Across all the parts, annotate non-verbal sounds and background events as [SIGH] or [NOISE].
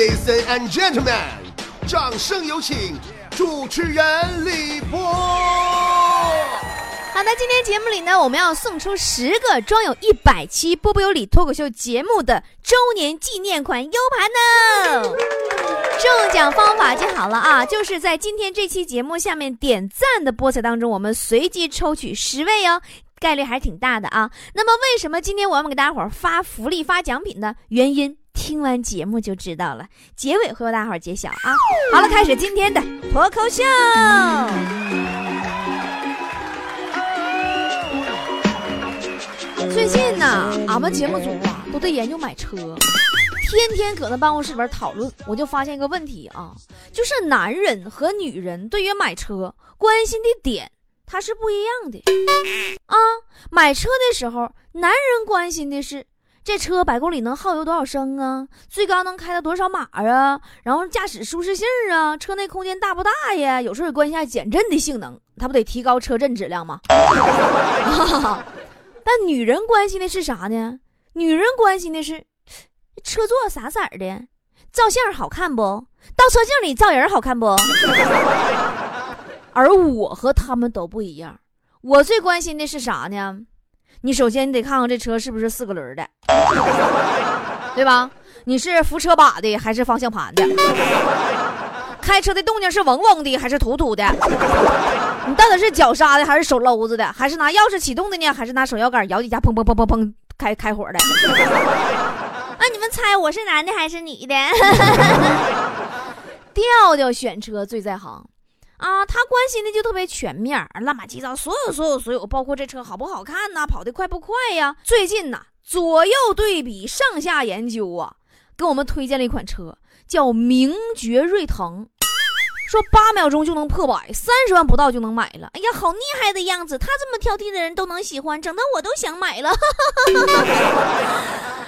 Ladies and gentlemen，掌声有请主持人李波。好的，今天节目里呢，我们要送出十个装有一百期波波有理脱口秀节目的周年纪念款 U 盘呢。中奖方法记好了啊，就是在今天这期节目下面点赞的菠菜当中，我们随机抽取十位哦。概率还是挺大的啊。那么为什么今天我们给大家伙发福利、发奖品呢？原因听完节目就知道了，结尾会为大家伙揭晓啊。好了，开始今天的脱口秀。最近呢，俺们节目组啊都在研究买车，天天搁那办公室里边讨论。我就发现一个问题啊，就是男人和女人对于买车关心的点。它是不一样的啊！买车的时候，男人关心的是这车百公里能耗油多少升啊，最高能开到多少码啊，然后驾驶舒适性啊，车内空间大不大呀？有时候也关心下减震的性能，它不得提高车震质量吗？[LAUGHS] 但女人关心的是啥呢？女人关心的是车座啥色儿的，照相好看不？倒车镜里照人好看不？[LAUGHS] 而我和他们都不一样，我最关心的是啥呢？你首先你得看看这车是不是四个轮的，[LAUGHS] 对吧？你是扶车把的还是方向盘的？开车的动静是嗡嗡的还是突突的？你到底是脚刹的还是手搂子的？还是拿钥匙启动的呢？还是拿手摇杆摇几下砰砰砰砰砰开开火的？[LAUGHS] 那你们猜我是男的还是女的？[LAUGHS] 调调选车最在行。啊，他关心的就特别全面，乱码七糟，所有所有所有，包括这车好不好看呐，跑得快不快呀？最近呐，左右对比，上下研究啊，给我们推荐了一款车，叫名爵锐腾，说八秒钟就能破百，三十万不到就能买了。哎呀，好厉害的样子，他这么挑剔的人都能喜欢，整的我都想买了。[LAUGHS]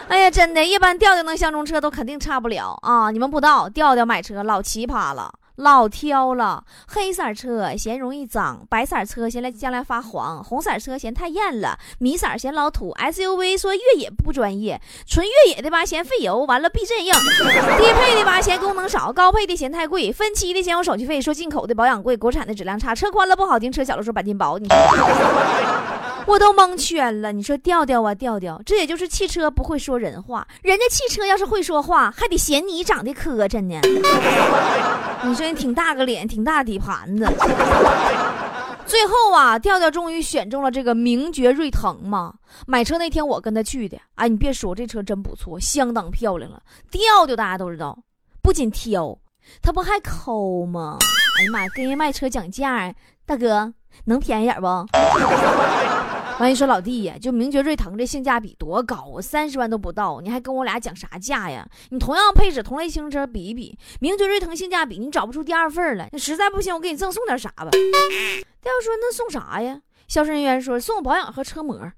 哎呀，真的，一般调调能相中车都肯定差不了啊！你们不知道，调调买车老奇葩了。老挑了，黑色车嫌容易脏，白色车嫌来将来发黄，红色车嫌太艳了，米色嫌老土，SUV 说越野不专业，纯越野的吧嫌费油，完了避震硬，低配的吧嫌功能少，高配的嫌太贵，分期的嫌有手续费，说进口的保养贵，国产的质量差，车宽了不好停，车小了说钣金薄，你。我都蒙圈了。你说调调啊调调，这也就是汽车不会说人话，人家汽车要是会说话，还得嫌你长得磕碜呢。[LAUGHS] 你说你挺大个脸，挺大底盘子。最后啊，调调终于选中了这个名爵锐腾嘛。买车那天我跟他去的，哎，你别说，这车真不错，相当漂亮了。调调大家都知道，不仅挑，他不还抠吗？哎呀妈，跟人卖车讲价，大哥能便宜点不？完一说老弟呀，就名爵锐腾这性价比多高啊，三十万都不到，你还跟我俩讲啥价呀？你同样配置同类型车比一比，名爵锐腾性价比你找不出第二份了。那实在不行，我给你赠送点啥吧。大夫说那送啥呀？销售人员说送保养和车模。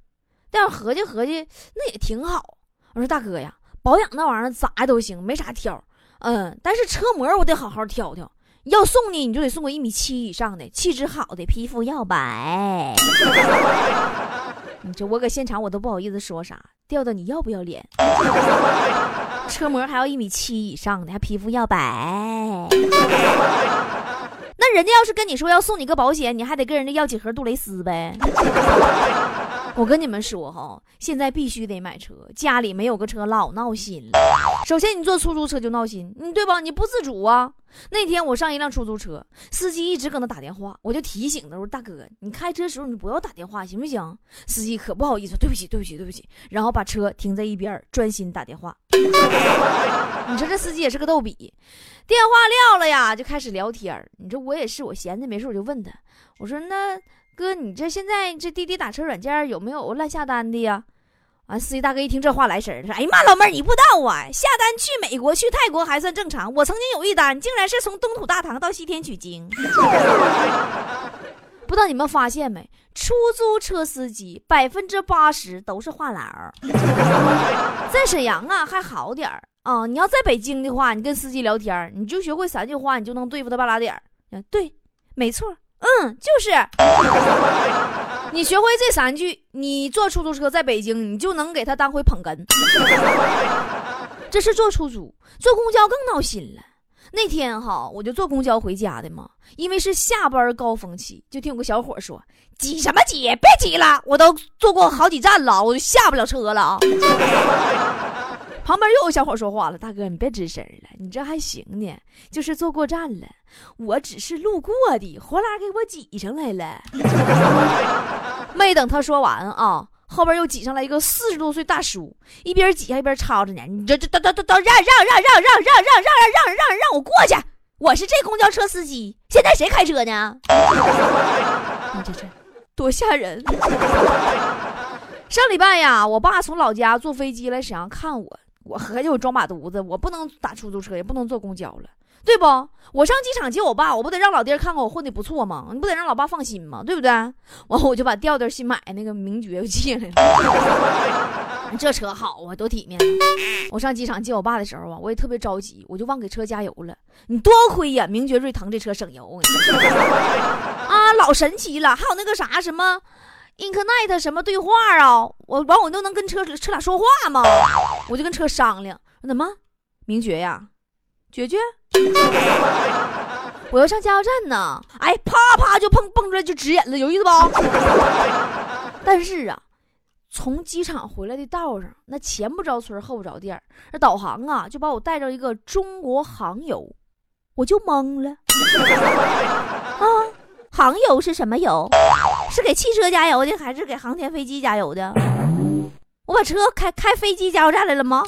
大夫合计合计，那也挺好。我说大哥呀，保养那玩意儿咋都行，没啥挑。嗯，但是车模我得好好挑挑。要送你，你就得送个一米七以上的，气质好的，皮肤要白。就我搁现场我都不好意思说啥，调调你要不要脸？[LAUGHS] 车模还要一米七以上的，还皮肤要白。[LAUGHS] 那人家要是跟你说要送你个保险，你还得跟人家要几盒杜蕾斯呗。我跟你们说哈，现在必须得买车，家里没有个车老闹心了。首先你坐出租车就闹心，你对吧？你不自主啊。那天我上一辆出租车，司机一直搁那打电话，我就提醒他，我说大哥，你开车时候你不要打电话，行不行？司机可不好意思，对不起，对不起，对不起，然后把车停在一边，专心打电话。[LAUGHS] 你说这司机也是个逗比，电话撂了呀，就开始聊天你说我也是，我闲着没事我就问他，我说那。哥，你这现在这滴滴打车软件有没有乱下单的呀？完，司机大哥一听这话来神了，说：“哎呀妈，老妹儿你不知道啊，下单去美国、去泰国还算正常，我曾经有一单，竟然是从东土大唐到西天取经。[LAUGHS] 不知道你们发现没？出租车司机百分之八十都是话痨。在沈阳啊还好点儿啊，你要在北京的话，你跟司机聊天，你就学会三句话，你就能对付他半拉点儿。对，没错。”嗯，就是，你学会这三句，你坐出租车在北京，你就能给他当回捧哏。这是坐出租，坐公交更闹心了。那天哈，我就坐公交回家的嘛，因为是下班高峰期，就听有个小伙说：“挤什么挤？别挤了，我都坐过好几站了，我就下不了车了啊。”旁边又有小伙说话了：“大哥，你别吱声了，你这还行呢，就是坐过站了，我只是路过的，呼啦给我挤上来了。”没等他说完啊。后边又挤上来一个四十多岁大叔，一边挤还一边吵着呢。你这这都都都都让让让让让让让让让让让让我过去！我是这公交车司机，现在谁开车呢？你这这多吓人！上礼拜呀，我爸从老家坐飞机来沈阳看我，我合计我装把犊子，我不能打出租车，也不能坐公交了。对不？我上机场接我爸，我不得让老爹看看我混的不错吗？你不得让老爸放心吗？对不对？完后我就把调调新买那个名爵又借来了。[LAUGHS] 这车好啊，多体面！我上机场接我爸的时候啊，我也特别着急，我就忘给车加油了。你多亏呀，名爵锐腾这车省油 [LAUGHS] 啊，老神奇了。还有那个啥什么，Inknight 什么对话啊，我完我都能跟车车俩说话吗？我就跟车商量，怎么名爵呀？绝绝，[LAUGHS] 我要上加油站呢！哎，啪啪就碰蹦出来就直眼了，有意思不？[LAUGHS] 但是啊，从机场回来的道上，那前不着村后不着店那导航啊就把我带着一个中国航油，我就懵了。[LAUGHS] 啊，航油是什么油？是给汽车加油的，还是给航天飞机加油的？我把车开开飞机加油站来了吗？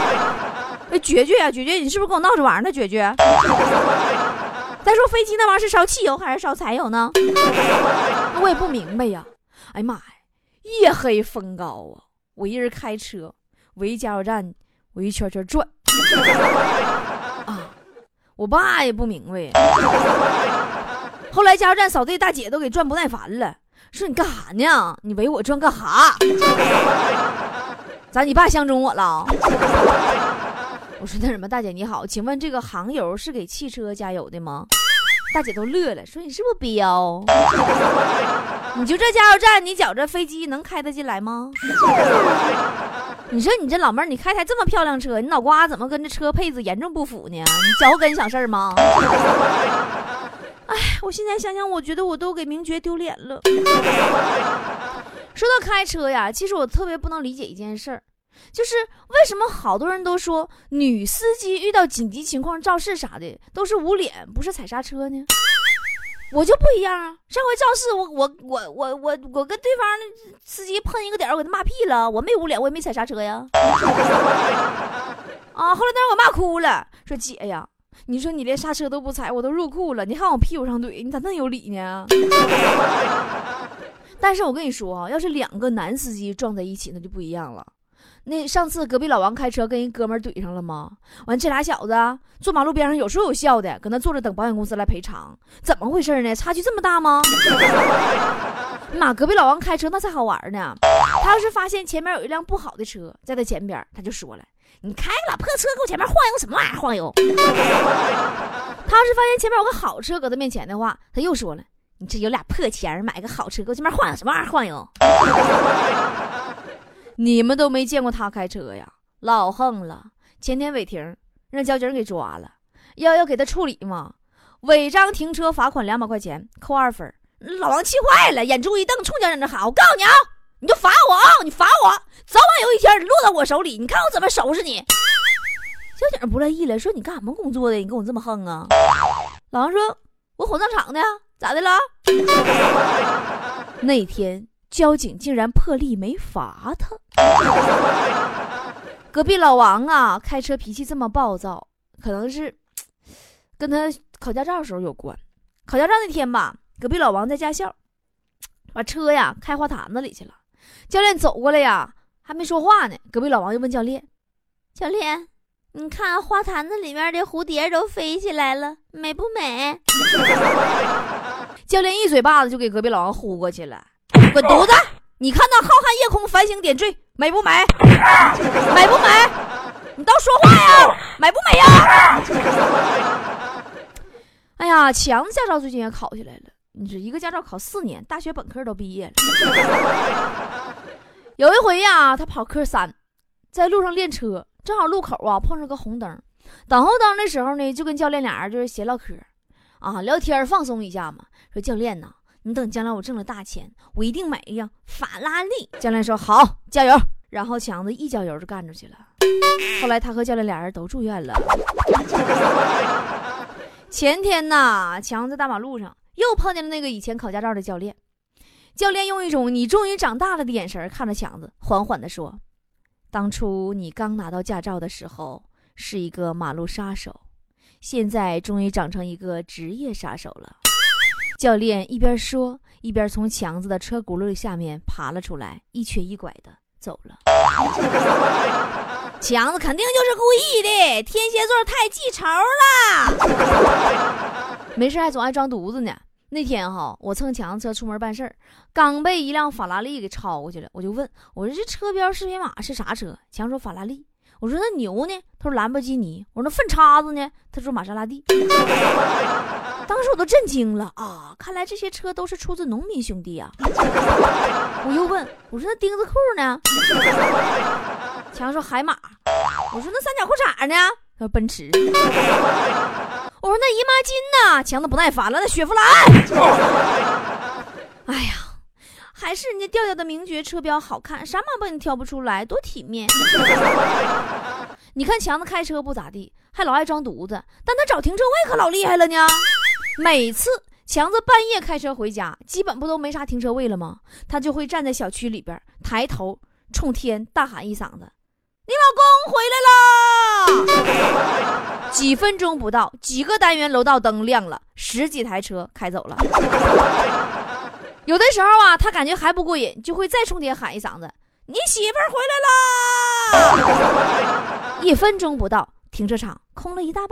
[LAUGHS] 哎，绝绝呀，绝绝，你是不是跟我闹着玩呢？绝绝。再说飞机那玩意儿是烧汽油还是烧柴油呢？那我也不明白呀。哎呀妈呀，夜黑风高啊！我一人开车围加油站，我一圈圈转。啊，我爸也不明白呀。后来加油站扫地大姐都给转不耐烦了，说你干啥呢？你围我转干啥？[LAUGHS] 咋，你爸相中我了？[LAUGHS] 我说那什么，大姐你好，请问这个航油是给汽车加油的吗？大姐都乐了，说你是不是彪？[LAUGHS] 你就这加油站，你觉着飞机能开得进来吗？你说你这老妹儿，你开台这么漂亮车，你脑瓜怎么跟这车配置严重不符呢？你脚跟想事儿吗？哎，我现在想想，我觉得我都给名爵丢脸了。[LAUGHS] 说到开车呀，其实我特别不能理解一件事儿。就是为什么好多人都说女司机遇到紧急情况肇事啥的都是捂脸，不是踩刹车呢？我就不一样啊！上回肇事，我我我我我我跟对方的司机碰一个点，我给他骂屁了，我没捂脸，我也没踩刹车呀。[LAUGHS] 啊！后来当时我骂哭了，说姐呀，你说你连刹车都不踩，我都入库了，你看我屁股上怼，你咋那有理呢？[LAUGHS] 但是我跟你说啊，要是两个男司机撞在一起，那就不一样了。那上次隔壁老王开车跟一哥们怼上了吗？完，这俩小子坐马路边上有说有笑的，搁那坐着等保险公司来赔偿，怎么回事呢？差距这么大吗？[LAUGHS] 妈，隔壁老王开车那才好玩呢。他要是发现前面有一辆不好的车在他前边，他就说了：“你开个老破车搁我前面晃悠什么玩意儿？晃悠！”他要是发现前面有个好车搁他面前的话，他又说了：“你这有俩破钱买个好车搁我前面晃悠什么玩意儿？晃悠！” [LAUGHS] 你们都没见过他开车呀，老横了。前天违停，让交警给抓了，要要给他处理嘛。违章停车罚款两百块钱，扣二分。老王气坏了，眼珠一瞪，冲交警那喊：“我告诉你啊，你就罚我啊，你罚我，早晚有一天你落到我手里，你看我怎么收拾你。”交警不乐意了，说：“你干什么工作的？你跟我这么横啊？”老王说：“我火葬场的，咋的了？” [LAUGHS] 那天。交警竟然破例没罚他。隔壁老王啊，开车脾气这么暴躁，可能是跟他考驾照时候有关。考驾照那天吧，隔壁老王在驾校，把车呀开花坛子里去了。教练走过来呀，还没说话呢，隔壁老王就问教练：“教练，你看花坛子里面的蝴蝶都飞起来了，美不美？” [LAUGHS] 教练一嘴巴子就给隔壁老王呼过去了。滚犊子！你看那浩瀚夜空，繁星点缀，美不美？美不美？你倒说话呀！美不美呀？[LAUGHS] 哎呀，强子驾照最近也考下来了。你这一个驾照考四年，大学本科都毕业了。[LAUGHS] 有一回呀，他跑科三，在路上练车，正好路口啊碰上个红灯，等红灯的时候呢，就跟教练俩人就是闲唠嗑，啊，聊天放松一下嘛。说教练呐，你等将来我挣了大钱，我一定买一辆法拉利。教练说好，加油。然后强子一脚油就干出去了。后来他和教练俩人都住院了。[LAUGHS] 前天呐，强子大马路上又碰见了那个以前考驾照的教练。教练用一种“你终于长大了”的眼神看着强子，缓缓地说：“当初你刚拿到驾照的时候是一个马路杀手，现在终于长成一个职业杀手了。”教练一边说，一边从强子的车轱辘下面爬了出来，一瘸一拐的。走了，强子肯定就是故意的，天蝎座太记仇了，没事还总爱装犊子呢。那天哈，我蹭强子车出门办事儿，刚被一辆法拉利给超过去了，我就问我说这车标识别码是啥车？强说法拉利。我说那牛呢？他说兰博基尼。我说那粪叉子呢？他说玛莎拉蒂。[LAUGHS] 当时我都震惊了啊！看来这些车都是出自农民兄弟啊！我又问我说那钉子裤呢？强说海马。我说那三角裤衩呢？他说奔驰。我说那姨妈巾呢？强子不耐烦了，那雪佛兰。[LAUGHS] 哎呀！还是人家调调的名爵车标好看，啥毛病你挑不出来，多体面。[LAUGHS] 你看强子开车不咋地，还老爱装犊子，但他找停车位可老厉害了呢。每次强子半夜开车回家，基本不都没啥停车位了吗？他就会站在小区里边，抬头冲天大喊一嗓子：“你老公回来啦！”几分钟不到，几个单元楼道灯亮了，十几台车开走了。有的时候啊，他感觉还不过瘾，就会再冲天喊一嗓子：“你媳妇儿回来啦！”一分钟不到，停车场空了一大半。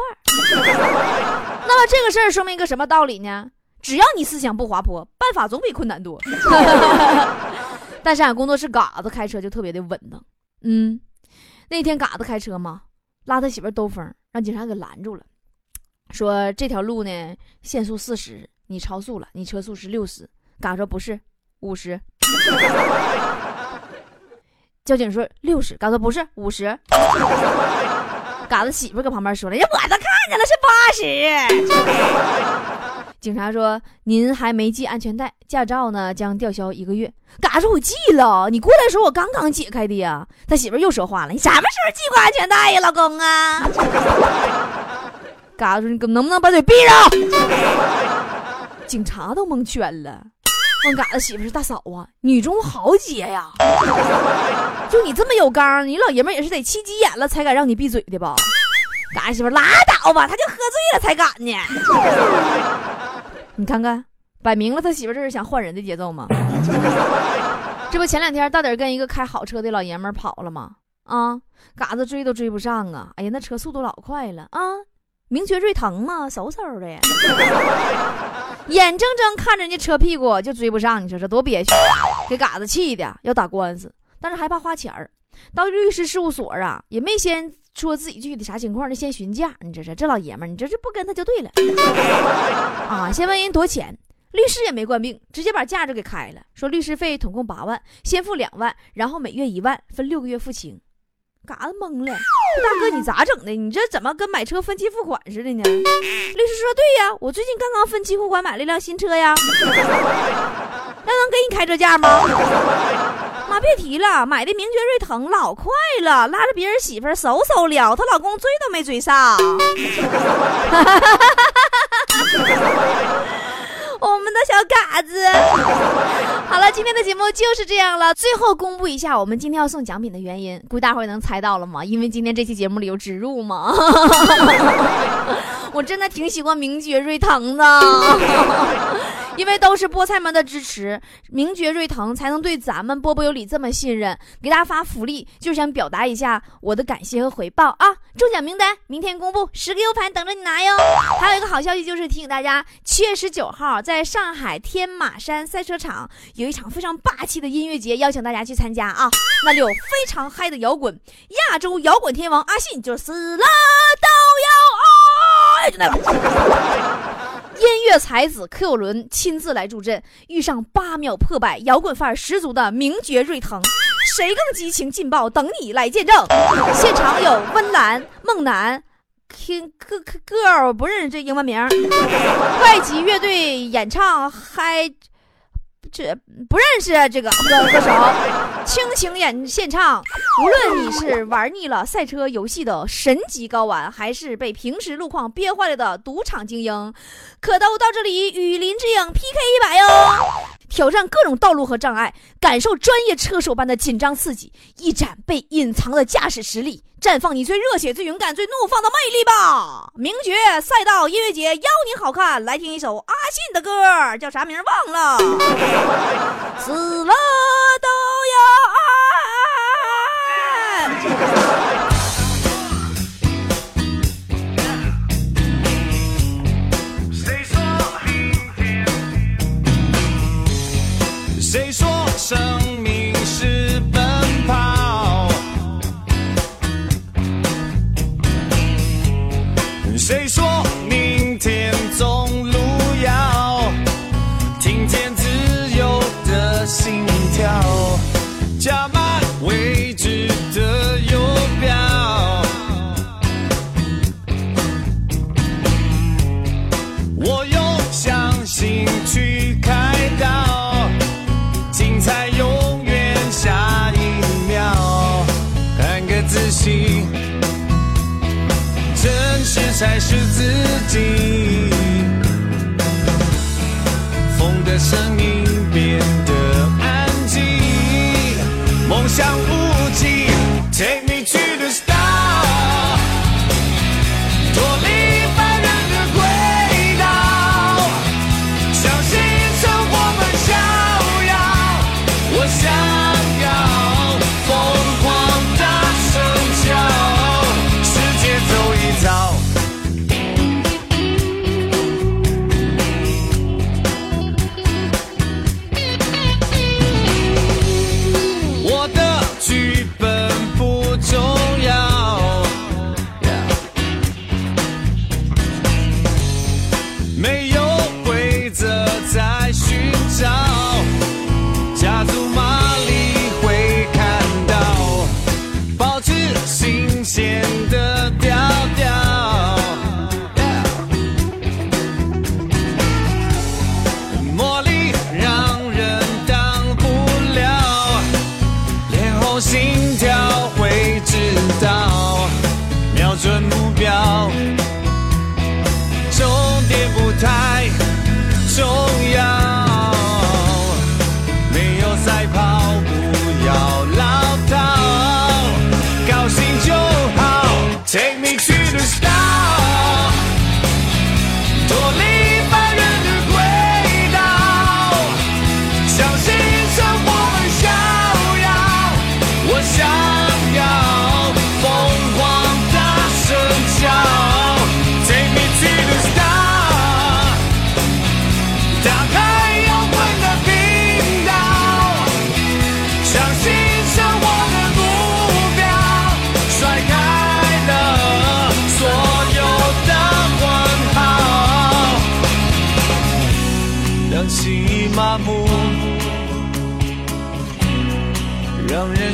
那么这个事儿说明一个什么道理呢？只要你思想不滑坡，办法总比困难多。[LAUGHS] 但是俺工作室嘎子开车就特别的稳当。嗯，那天嘎子开车嘛，拉他媳妇兜风，让警察给拦住了，说这条路呢限速四十，你超速了，你车速是六十。嘎说不是五十，交警说六十，嘎说不是五十。嘎子媳妇搁旁边说了，呀，我都看见了是八十。警察说您还没系安全带，驾照呢将吊销一个月。嘎说我系了，你过来的时候我刚刚解开的呀。他媳妇又说话了，你什么时候系过安全带呀，老公啊？[LAUGHS] 嘎说你能不能把嘴闭上？警察都蒙圈了。问嘎子媳妇是大嫂啊，女中豪杰呀，就你这么有刚，你老爷们也是得气急眼了才敢让你闭嘴的吧？嘎子媳妇拉倒吧，他就喝醉了才敢呢。你看看，摆明了他媳妇这是想换人的节奏吗？[LAUGHS] 这不前两天到点跟一个开好车的老爷们跑了吗？啊，嘎子追都追不上啊！哎呀，那车速度老快了啊！名爵锐腾嘛，嗖嗖的，[LAUGHS] 眼睁睁看着人家车屁股就追不上，你说这多憋屈，给嘎子气的要打官司，但是害怕花钱儿，到律师事务所啊，也没先说自己具体啥情况，的先询价。你这是这老爷们儿，你这是不跟他就对了 [LAUGHS] 啊？先问人多钱，律师也没惯病，直接把价就给开了，说律师费统共八万，先付两万，然后每月一万，分六个月付清。嘎子懵了，大哥你咋整的？你这怎么跟买车分期付款似的呢？律师说：“对呀，我最近刚刚分期付款买了一辆新车呀，[LAUGHS] 那能给你开这价吗？”妈别提了，买的名爵瑞腾老快了，拉着别人媳妇嗖嗖撩，她老公追都没追上。[LAUGHS] 我们的小嘎子，好了，今天的节目就是这样了。最后公布一下，我们今天要送奖品的原因，估计大伙也能猜到了吗？因为今天这期节目里有植入嘛。[LAUGHS] 我真的挺喜欢名爵瑞腾的。因为都是菠菜们的支持，名爵瑞腾才能对咱们波波有理这么信任，给大家发福利，就想表达一下我的感谢和回报啊！中奖名单明天公布，十个 U 盘等着你拿哟。还有一个好消息就是提醒大家，七月十九号在上海天马山赛车场有一场非常霸气的音乐节，邀请大家去参加啊！那里有非常嗨的摇滚，亚洲摇滚天王阿信就死了都要爱，就那个。音乐才子柯有伦亲自来助阵，遇上八秒破百、摇滚范儿十足的名爵瑞腾，谁更激情劲爆？等你来见证。现场有温岚、梦楠、King Girl，不认识这英文名。外籍乐队演唱嗨。这不认识这个歌歌手，倾情演现唱。无论你是玩腻了赛车游戏的神级高玩，还是被平时路况憋坏了的赌场精英，可都到这里与林志颖 PK 一把哟！挑战各种道路和障碍，感受专业车手般的紧张刺激，一展被隐藏的驾驶实力，绽放你最热血、最勇敢、最怒放的魅力吧！名爵赛道音乐节邀你好看，来听一首阿信的歌，叫啥名忘了？[LAUGHS] 死了都要爱。谁说生命？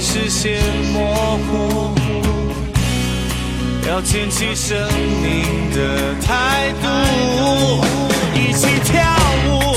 视线模糊，要牵起生命的态度，一起跳舞。